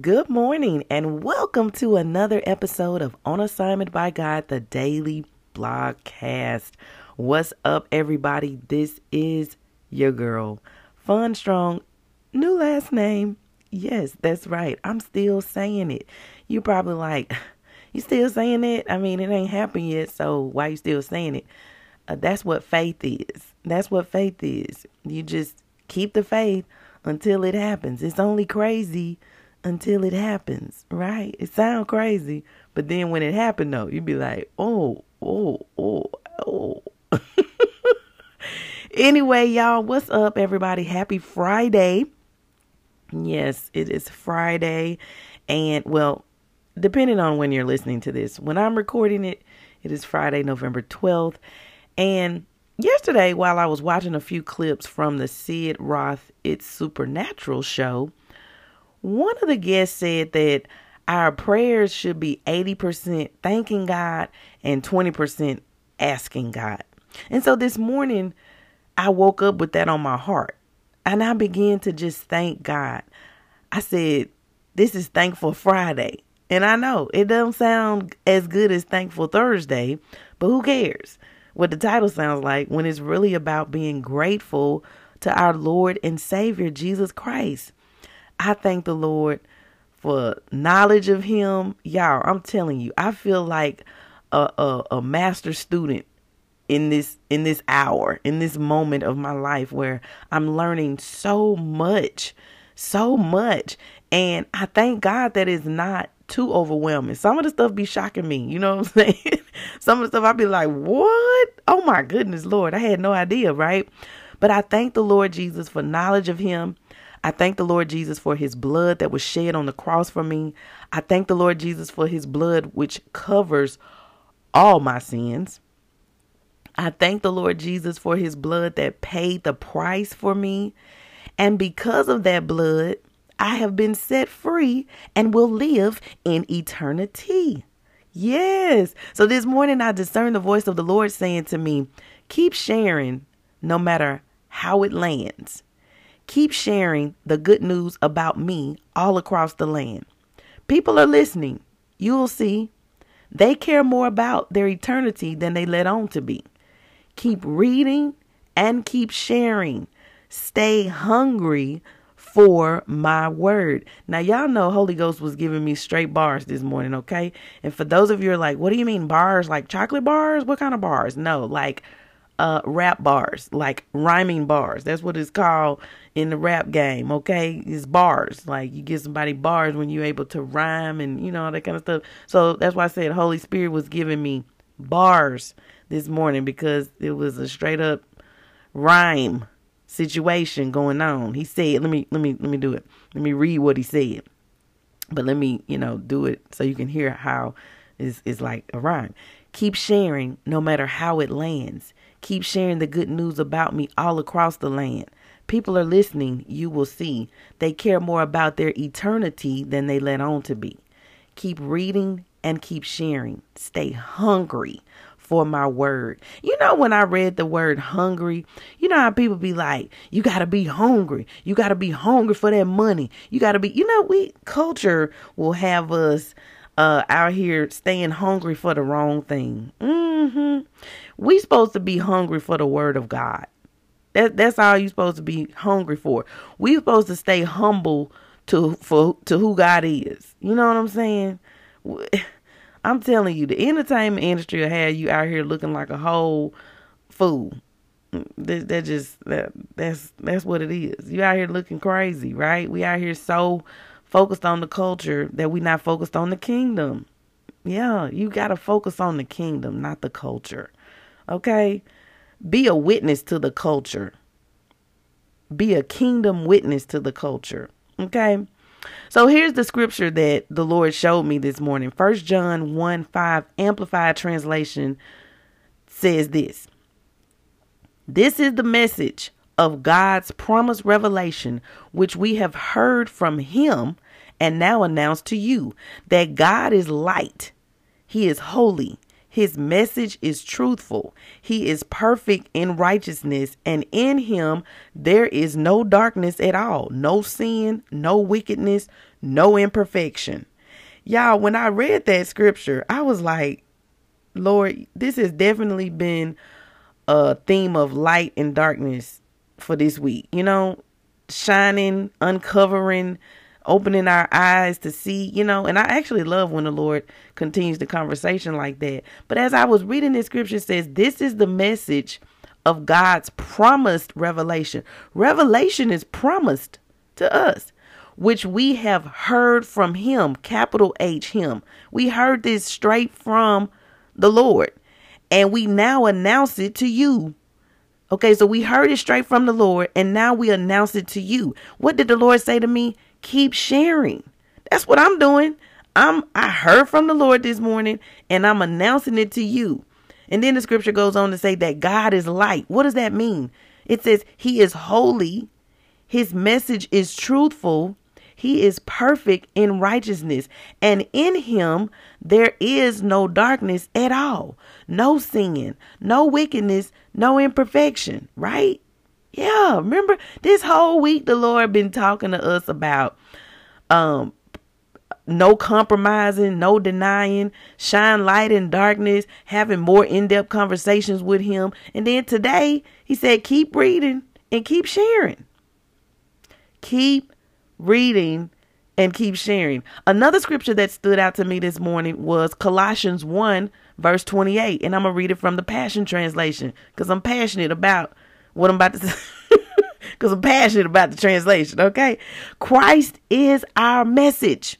Good morning, and welcome to another episode of On Assignment by God, the daily blogcast. What's up, everybody? This is your girl, Fun Strong. New last name. Yes, that's right. I'm still saying it. You probably like, you still saying it? I mean, it ain't happened yet, so why you still saying it? Uh, that's what faith is. That's what faith is. You just keep the faith until it happens. It's only crazy until it happens, right? It sounds crazy, but then when it happened though, you'd be like, "Oh, oh, oh, oh." anyway, y'all, what's up everybody? Happy Friday. Yes, it is Friday and well, depending on when you're listening to this, when I'm recording it, it is Friday, November 12th. And yesterday while I was watching a few clips from the Sid Roth It's Supernatural show, one of the guests said that our prayers should be 80% thanking God and 20% asking God. And so this morning, I woke up with that on my heart and I began to just thank God. I said, This is Thankful Friday. And I know it doesn't sound as good as Thankful Thursday, but who cares what the title sounds like when it's really about being grateful to our Lord and Savior, Jesus Christ. I thank the Lord for knowledge of Him. Y'all, I'm telling you, I feel like a, a, a master student in this in this hour, in this moment of my life where I'm learning so much, so much. And I thank God that it's not too overwhelming. Some of the stuff be shocking me, you know what I'm saying? Some of the stuff I'd be like, what? Oh my goodness, Lord, I had no idea, right? But I thank the Lord Jesus for knowledge of Him. I thank the Lord Jesus for his blood that was shed on the cross for me. I thank the Lord Jesus for his blood which covers all my sins. I thank the Lord Jesus for his blood that paid the price for me. And because of that blood, I have been set free and will live in eternity. Yes. So this morning I discerned the voice of the Lord saying to me, keep sharing no matter how it lands. Keep sharing the good news about me all across the land. People are listening. You'll see. They care more about their eternity than they let on to be. Keep reading and keep sharing. Stay hungry for my word. Now, y'all know Holy Ghost was giving me straight bars this morning, okay? And for those of you are like, what do you mean bars? Like chocolate bars? What kind of bars? No, like uh rap bars, like rhyming bars. That's what it's called in the rap game, okay? It's bars. Like you give somebody bars when you're able to rhyme and you know all that kind of stuff. So that's why I said Holy Spirit was giving me bars this morning because it was a straight up rhyme situation going on. He said, let me let me let me do it. Let me read what he said. But let me, you know, do it so you can hear how it's, it's like a rhyme. Keep sharing no matter how it lands. Keep sharing the good news about me all across the land. People are listening, you will see. They care more about their eternity than they let on to be. Keep reading and keep sharing. Stay hungry for my word. You know, when I read the word hungry, you know how people be like, you got to be hungry. You got to be hungry for that money. You got to be, you know, we culture will have us uh, out here staying hungry for the wrong thing. Mm-hmm. We supposed to be hungry for the word of God. That that's all you're supposed to be hungry for. We're supposed to stay humble to for to who God is. You know what I'm saying? I'm telling you, the entertainment industry will have you out here looking like a whole fool. That, that just that that's that's what it is. You out here looking crazy, right? We out here so focused on the culture that we not focused on the kingdom. Yeah, you got to focus on the kingdom, not the culture. Okay? Be a witness to the culture. Be a kingdom witness to the culture. Okay? So here's the scripture that the Lord showed me this morning. First John 1 5 Amplified Translation says this This is the message of God's promised revelation, which we have heard from Him and now announce to you that God is light, He is holy, his message is truthful. He is perfect in righteousness, and in him there is no darkness at all, no sin, no wickedness, no imperfection. Y'all, when I read that scripture, I was like, Lord, this has definitely been a theme of light and darkness for this week. You know, shining, uncovering, opening our eyes to see, you know, and I actually love when the Lord continues the conversation like that. But as I was reading this scripture says, this is the message of God's promised revelation. Revelation is promised to us, which we have heard from him, capital H him. We heard this straight from the Lord, and we now announce it to you. Okay, so we heard it straight from the Lord, and now we announce it to you. What did the Lord say to me? Keep sharing. That's what I'm doing. I'm I heard from the Lord this morning and I'm announcing it to you. And then the scripture goes on to say that God is light. What does that mean? It says he is holy, his message is truthful, he is perfect in righteousness, and in him there is no darkness at all, no sin, no wickedness, no imperfection, right? Yeah, remember this whole week the Lord been talking to us about um no compromising, no denying, shine light in darkness, having more in-depth conversations with him. And then today he said keep reading and keep sharing. Keep reading and keep sharing. Another scripture that stood out to me this morning was Colossians 1 verse 28, and I'm going to read it from the Passion translation cuz I'm passionate about what I'm about to say. Because I'm passionate about the translation, okay? Christ is our message.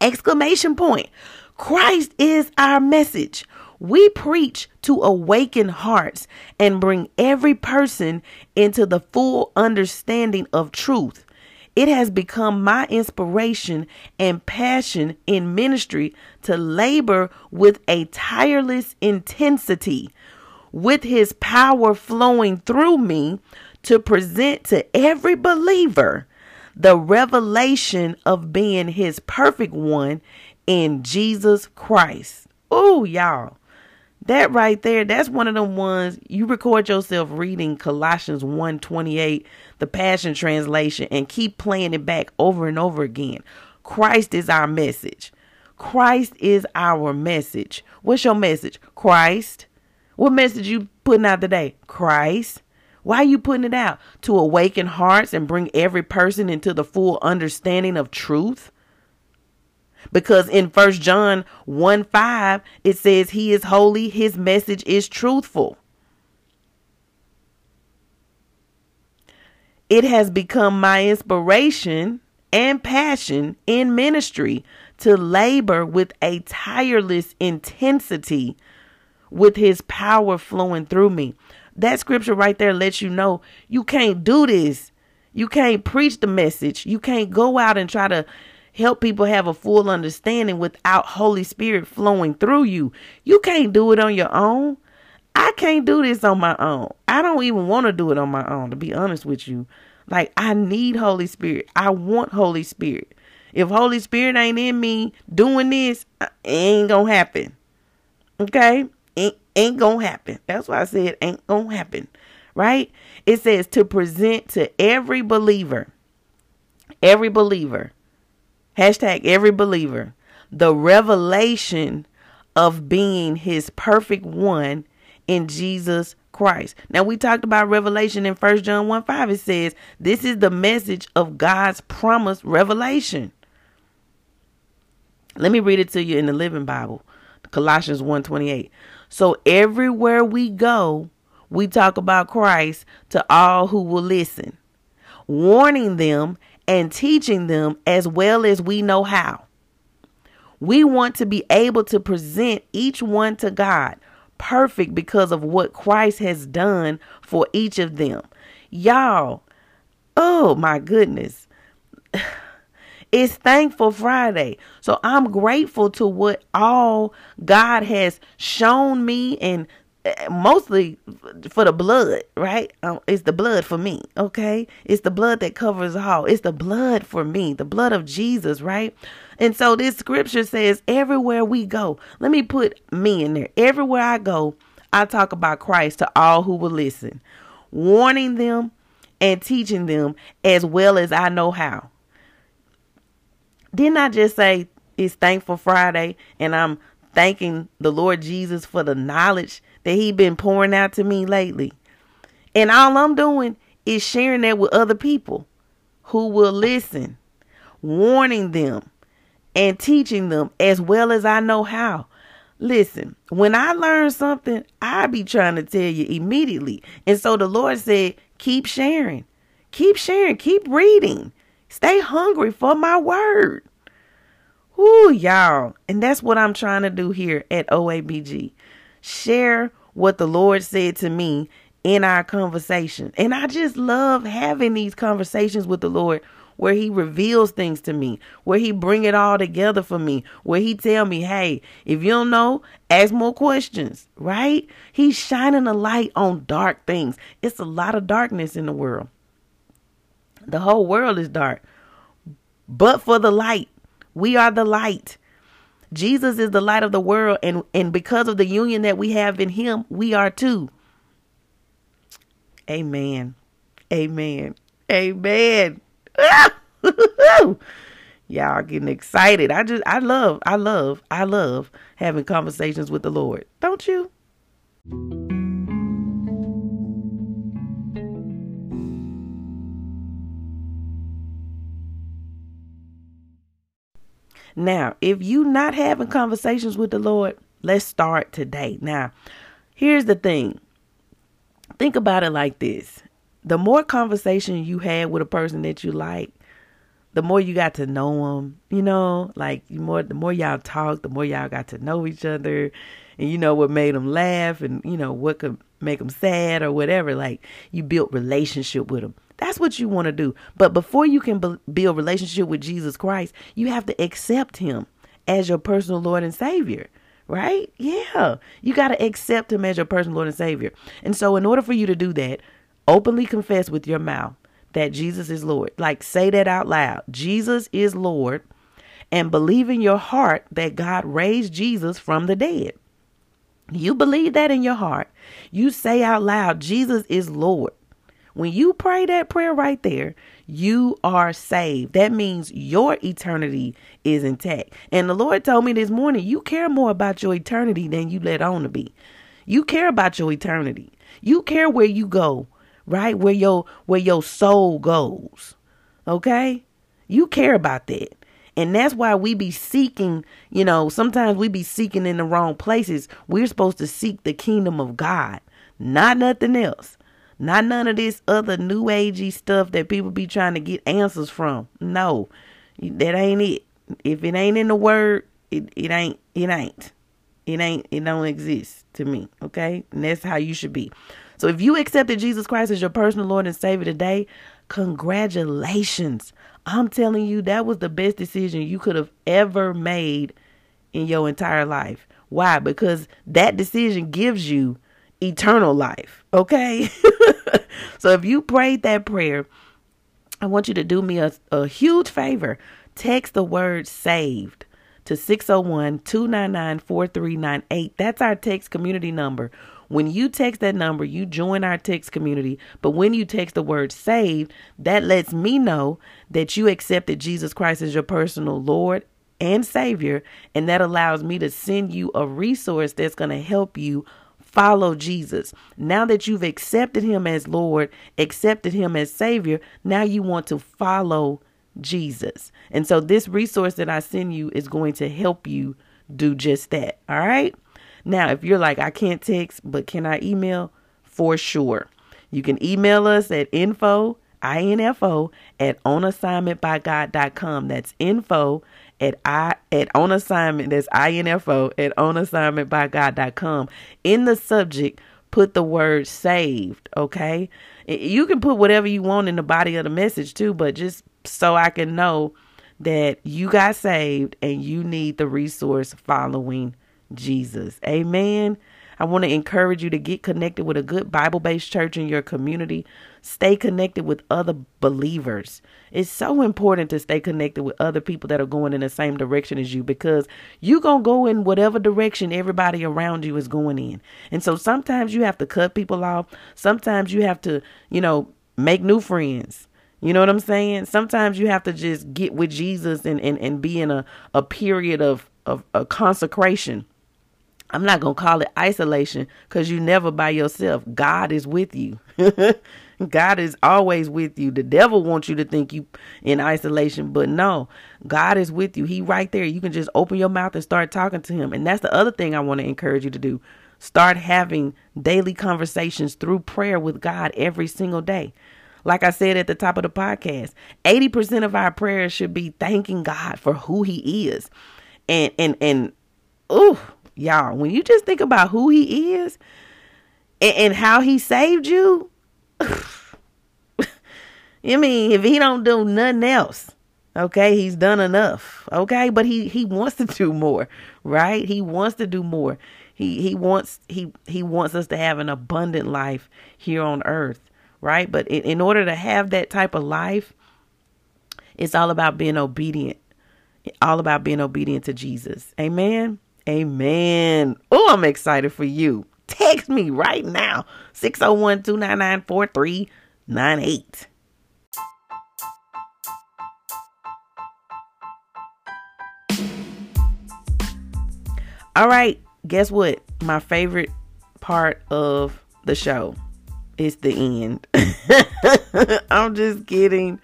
Exclamation point. Christ is our message. We preach to awaken hearts and bring every person into the full understanding of truth. It has become my inspiration and passion in ministry to labor with a tireless intensity with his power flowing through me to present to every believer the revelation of being his perfect one in Jesus Christ. Oh, y'all. That right there, that's one of the ones you record yourself reading Colossians 1:28, the Passion Translation, and keep playing it back over and over again. Christ is our message. Christ is our message. What's your message? Christ. What message you putting out today? Christ. Why are you putting it out? To awaken hearts and bring every person into the full understanding of truth? Because in First John 1 5, it says, He is holy, His message is truthful. It has become my inspiration and passion in ministry to labor with a tireless intensity with his power flowing through me. That scripture right there lets you know you can't do this. You can't preach the message. You can't go out and try to help people have a full understanding without Holy Spirit flowing through you. You can't do it on your own. I can't do this on my own. I don't even want to do it on my own, to be honest with you. Like, I need Holy Spirit. I want Holy Spirit. If Holy Spirit ain't in me doing this, uh, it ain't gonna happen. Okay? Ain't, ain't gonna happen. That's why I said ain't gonna happen. Right? It says to present to every believer, every believer, hashtag every believer, the revelation of being his perfect one in Jesus Christ. Now we talked about revelation in First John 1 5. It says, This is the message of God's promised revelation. Let me read it to you in the Living Bible. Colossians 1 28. So everywhere we go, we talk about Christ to all who will listen, warning them and teaching them as well as we know how. We want to be able to present each one to God perfect because of what Christ has done for each of them. Y'all, oh my goodness. It's Thankful Friday. So I'm grateful to what all God has shown me and eh, mostly for the blood, right? Um, it's the blood for me, okay? It's the blood that covers all. It's the blood for me, the blood of Jesus, right? And so this scripture says, everywhere we go, let me put me in there. Everywhere I go, I talk about Christ to all who will listen, warning them and teaching them as well as I know how. Didn't I just say it's Thankful Friday and I'm thanking the Lord Jesus for the knowledge that He's been pouring out to me lately? And all I'm doing is sharing that with other people who will listen, warning them and teaching them as well as I know how. Listen, when I learn something, I be trying to tell you immediately. And so the Lord said, keep sharing, keep sharing, keep reading, stay hungry for my word. Whoo, y'all. And that's what I'm trying to do here at OABG. Share what the Lord said to me in our conversation. And I just love having these conversations with the Lord where he reveals things to me, where he bring it all together for me, where he tell me, "Hey, if you don't know, ask more questions." Right? He's shining a light on dark things. It's a lot of darkness in the world. The whole world is dark. But for the light, we are the light. Jesus is the light of the world and and because of the union that we have in him, we are too. Amen. Amen. Amen. Y'all getting excited. I just I love, I love, I love having conversations with the Lord. Don't you? Now, if you not having conversations with the Lord, let's start today. Now, here's the thing. Think about it like this the more conversation you had with a person that you like, the more you got to know them, you know, like the more the more y'all talk, the more y'all got to know each other, and you know what made them laugh, and you know what could make them sad or whatever. Like you built relationship with them. That's what you want to do. But before you can be- build relationship with Jesus Christ, you have to accept Him as your personal Lord and Savior. Right? Yeah. You got to accept Him as your personal Lord and Savior. And so, in order for you to do that, openly confess with your mouth that Jesus is Lord. Like say that out loud. Jesus is Lord and believe in your heart that God raised Jesus from the dead. You believe that in your heart. You say out loud, Jesus is Lord. When you pray that prayer right there, you are saved. That means your eternity is intact. And the Lord told me this morning, you care more about your eternity than you let on to be. You care about your eternity. You care where you go right? Where your where your soul goes. Okay? You care about that. And that's why we be seeking, you know, sometimes we be seeking in the wrong places. We're supposed to seek the kingdom of God, not nothing else. Not none of this other new agey stuff that people be trying to get answers from. No, that ain't it. If it ain't in the word, it, it ain't, it ain't. It ain't, it don't exist to me. Okay. And that's how you should be. So if you accepted Jesus Christ as your personal Lord and Savior today, congratulations. I'm telling you, that was the best decision you could have ever made in your entire life. Why? Because that decision gives you eternal life. Okay? so if you prayed that prayer, I want you to do me a, a huge favor. Text the word saved to 601 299 4398. That's our text community number. When you text that number, you join our text community. But when you text the word saved, that lets me know that you accepted Jesus Christ as your personal Lord and Savior. And that allows me to send you a resource that's going to help you follow Jesus. Now that you've accepted him as Lord, accepted him as Savior, now you want to follow Jesus. And so this resource that I send you is going to help you do just that. All right? Now, if you're like, I can't text, but can I email? For sure. You can email us at info, info at onassignmentbygod.com. That's info at I at on assignment. That's info at onassignmentbygod.com. In the subject, put the word saved. Okay. You can put whatever you want in the body of the message too, but just so I can know that you got saved and you need the resource following Jesus. Amen. I want to encourage you to get connected with a good Bible based church in your community. Stay connected with other believers. It's so important to stay connected with other people that are going in the same direction as you because you're going to go in whatever direction everybody around you is going in. And so sometimes you have to cut people off. Sometimes you have to, you know, make new friends. You know what I'm saying? Sometimes you have to just get with Jesus and, and, and be in a, a period of, of a consecration I'm not going to call it isolation because you never by yourself. God is with you. God is always with you. The devil wants you to think you in isolation, but no, God is with you. He right there. You can just open your mouth and start talking to him. And that's the other thing I want to encourage you to do. Start having daily conversations through prayer with God every single day. Like I said at the top of the podcast, 80% of our prayers should be thanking God for who he is. And and and ooh, y'all, when you just think about who he is and, and how he saved you, I mean, if he don't do nothing else, okay, he's done enough, okay, but he he wants to do more, right? He wants to do more. He he wants he he wants us to have an abundant life here on earth, right? But in, in order to have that type of life, it's all about being obedient. All about being obedient to Jesus. Amen. Amen. Oh, I'm excited for you. Text me right now 601 299 4398. All right, guess what? My favorite part of the show is the end. I'm just kidding.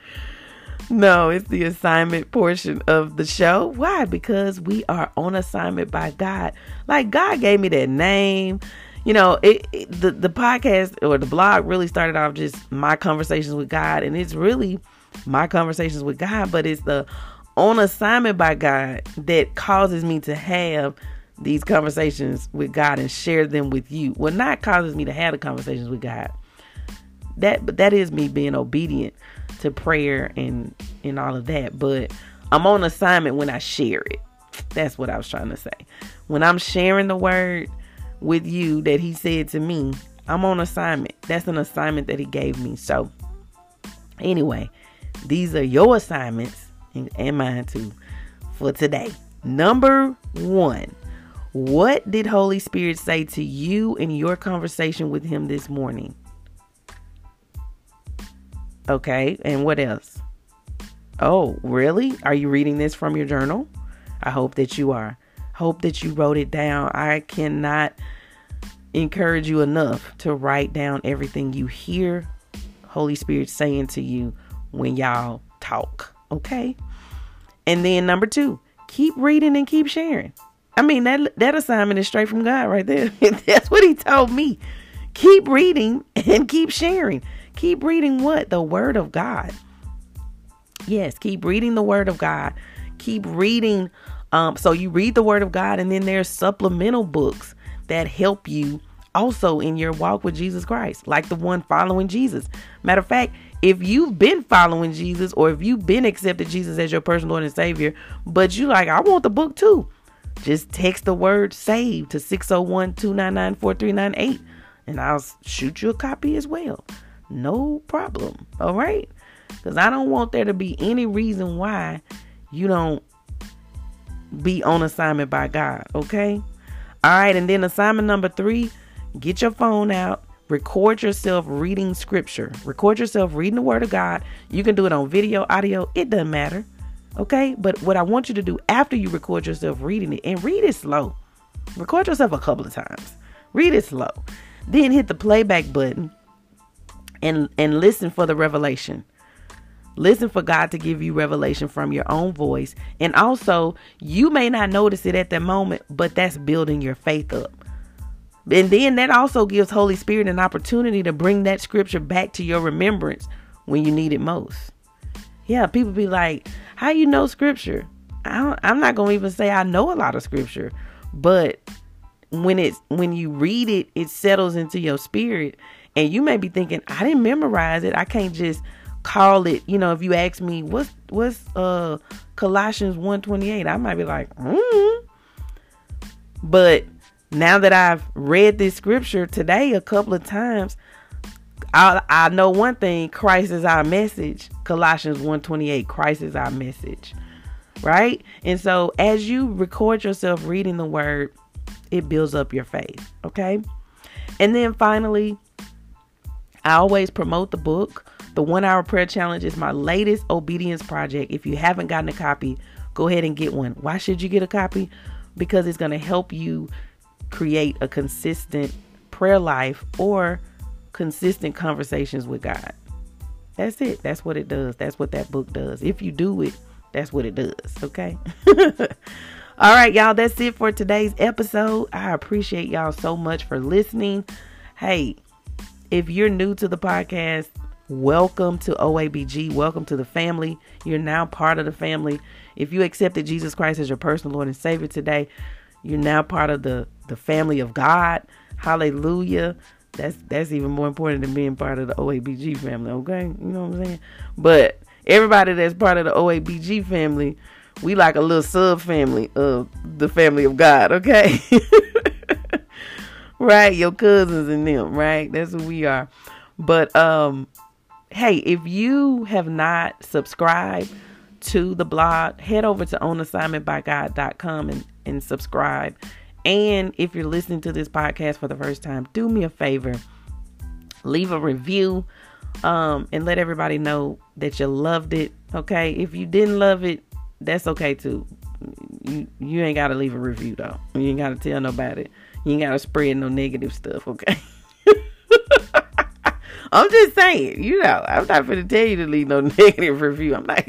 No, it's the assignment portion of the show. Why? Because we are on assignment by God. Like God gave me that name. You know, it, it, the the podcast or the blog really started off just my conversations with God, and it's really my conversations with God, but it's the on assignment by God that causes me to have these conversations with God and share them with you. Well, not causes me to have the conversations with God. That but that is me being obedient to prayer and and all of that. But I'm on assignment when I share it. That's what I was trying to say. When I'm sharing the word with you that he said to me, I'm on assignment. That's an assignment that he gave me. So anyway, these are your assignments and, and mine too for today. Number one, what did Holy Spirit say to you in your conversation with him this morning? Okay, and what else? Oh, really? Are you reading this from your journal? I hope that you are. Hope that you wrote it down. I cannot encourage you enough to write down everything you hear Holy Spirit saying to you when y'all talk. Okay? And then number 2, keep reading and keep sharing. I mean that that assignment is straight from God right there. That's what he told me. Keep reading and keep sharing. Keep reading what? The Word of God. Yes, keep reading the Word of God. Keep reading. Um, so you read the Word of God, and then there's supplemental books that help you also in your walk with Jesus Christ, like the one following Jesus. Matter of fact, if you've been following Jesus or if you've been accepted Jesus as your personal Lord and Savior, but you like, I want the book too, just text the word save to 601 299 4398 and I'll shoot you a copy as well no problem. All right? Because I don't want there to be any reason why you don't be on assignment by God. Okay? All right. And then assignment number three get your phone out. Record yourself reading scripture. Record yourself reading the word of God. You can do it on video, audio, it doesn't matter. Okay? But what I want you to do after you record yourself reading it, and read it slow. Record yourself a couple of times. Read it slow. Then hit the playback button and and listen for the revelation. Listen for God to give you revelation from your own voice. And also, you may not notice it at that moment, but that's building your faith up. And then that also gives Holy Spirit an opportunity to bring that scripture back to your remembrance when you need it most. Yeah, people be like, "How you know scripture?" I am not gonna even say I know a lot of scripture, but when it's when you read it, it settles into your spirit and you may be thinking, I didn't memorize it. I can't just call it, you know, if you ask me what's what's uh Colossians 128, I might be like, mm. But now that I've read this scripture today a couple of times, I I know one thing, Christ is our message. Colossians 128, Christ is our message. Right? And so as you record yourself reading the word, it builds up your faith. Okay? And then finally, I always promote the book. The one hour prayer challenge is my latest obedience project. If you haven't gotten a copy, go ahead and get one. Why should you get a copy? Because it's going to help you create a consistent prayer life or consistent conversations with God. That's it. That's what it does. That's what that book does. If you do it, that's what it does. Okay. All right, y'all. That's it for today's episode. I appreciate y'all so much for listening. Hey, if you're new to the podcast, welcome to OABG. Welcome to the family. You're now part of the family. If you accepted Jesus Christ as your personal Lord and Savior today, you're now part of the the family of God. Hallelujah. That's that's even more important than being part of the OABG family, okay? You know what I'm saying? But everybody that's part of the OABG family, we like a little sub family of the family of God, okay? right? Your cousins and them, right? That's who we are. But um hey, if you have not subscribed to the blog, head over to onassignmentbygod.com and, and subscribe. And if you're listening to this podcast for the first time, do me a favor. Leave a review um, and let everybody know that you loved it. Okay. If you didn't love it, that's okay too. You you ain't gotta leave a review though. You ain't gotta tell nobody. You ain't gotta spread no negative stuff, okay? I'm just saying, you know, I'm not gonna tell you to leave no negative review. I'm not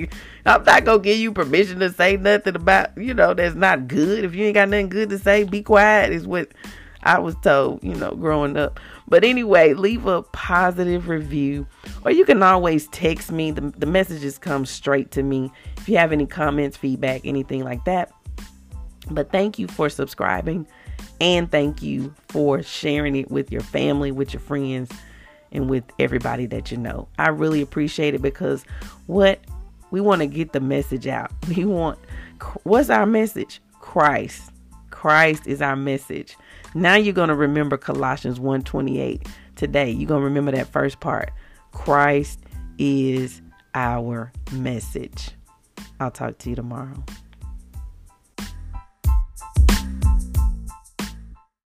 I'm not gonna give you permission to say nothing about, you know, that's not good. If you ain't got nothing good to say, be quiet is what I was told, you know, growing up. But anyway, leave a positive review. Or you can always text me. The, the messages come straight to me. If you have any comments, feedback, anything like that. But thank you for subscribing. And thank you for sharing it with your family, with your friends and with everybody that you know. I really appreciate it because what we want to get the message out. We want what's our message? Christ. Christ is our message. Now you're going to remember Colossians 1:28 today. You're going to remember that first part. Christ is our message. I'll talk to you tomorrow.